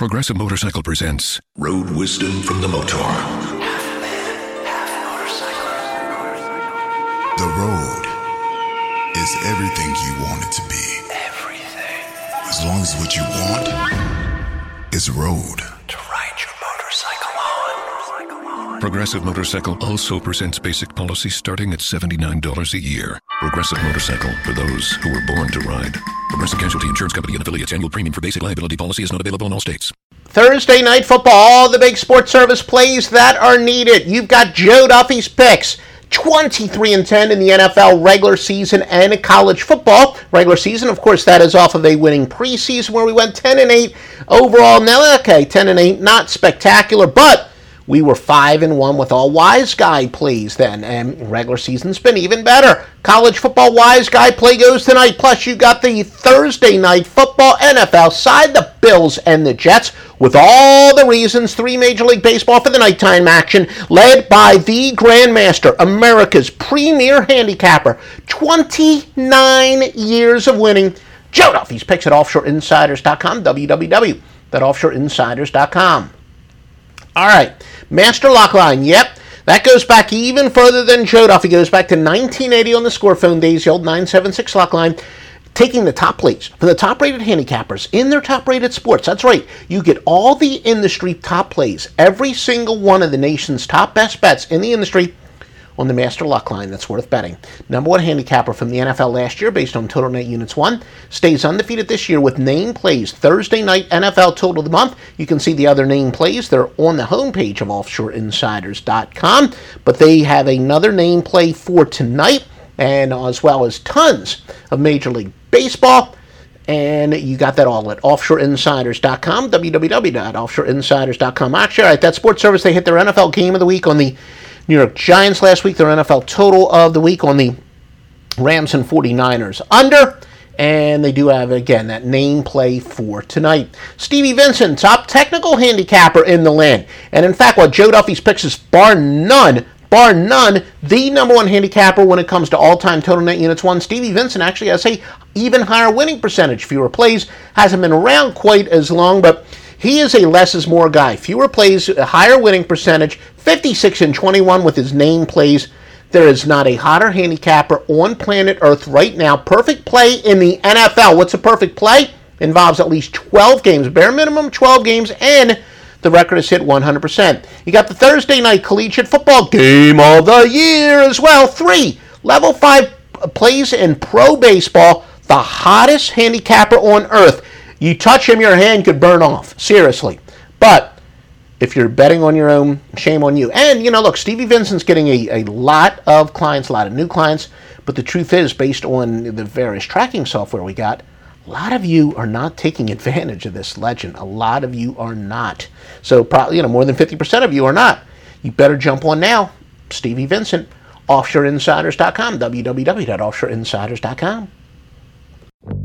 Progressive Motorcycle presents Road Wisdom from the Motaur. Half man, half The road is everything you want it to be. Everything. As long as what you want is road. Progressive Motorcycle also presents basic policy starting at $79 a year. Progressive Motorcycle for those who were born to ride. Progressive Casualty Insurance Company and affiliates. Annual premium for basic liability policy is not available in all states. Thursday night football, all the big sports service plays that are needed. You've got Joe Duffy's picks. 23 and 10 in the NFL regular season and college football. Regular season, of course, that is off of a winning preseason where we went 10 and 8 overall. Now, okay, 10 and 8, not spectacular, but we were 5 and 1 with all wise guy plays then, and regular season's been even better. College football wise guy play goes tonight. Plus, you got the Thursday night football NFL side, the Bills and the Jets, with all the reasons. Three Major League Baseball for the nighttime action, led by the Grandmaster, America's premier handicapper, 29 years of winning. Joe Duffy's picks at offshoreinsiders.com, www.offshoreinsiders.com. All right, Master Lock Line. Yep, that goes back even further than Joe Duffy. Goes back to 1980 on the score phone days, the old 976 Lock Line. Taking the top plates for the top rated handicappers in their top rated sports. That's right. You get all the industry top plays, every single one of the nation's top best bets in the industry on the Master Luck line that's worth betting. Number one handicapper from the NFL last year based on total net units won. Stays undefeated this year with name plays. Thursday night NFL total of the month. You can see the other name plays. They're on the homepage of offshoreinsiders.com. But they have another name play for tonight and as well as tons of Major League Baseball. And you got that all at offshoreinsiders.com, www.offshoreinsiders.com. Actually, all right, that sports service, they hit their NFL game of the week on the New York Giants last week, their NFL total of the week on the Rams and 49ers under. And they do have, again, that name play for tonight. Stevie Vincent, top technical handicapper in the land. And in fact, what Joe Duffy's picks is bar none, bar none, the number one handicapper when it comes to all-time total net units won. Stevie Vincent actually has a even higher winning percentage, fewer plays, hasn't been around quite as long, but he is a less is more guy. Fewer plays, a higher winning percentage, 56 and 21 with his name plays. There is not a hotter handicapper on planet Earth right now. Perfect play in the NFL. What's a perfect play? Involves at least 12 games, bare minimum 12 games, and the record is hit 100%. You got the Thursday night collegiate football game of the year as well. Three level five plays in pro baseball. The hottest handicapper on earth. You touch him, your hand could burn off. Seriously. But if you're betting on your own, shame on you. And, you know, look, Stevie Vincent's getting a, a lot of clients, a lot of new clients. But the truth is, based on the various tracking software we got, a lot of you are not taking advantage of this legend. A lot of you are not. So, probably, you know, more than 50% of you are not. You better jump on now. Stevie Vincent, offshoreinsiders.com, www.offshoreinsiders.com.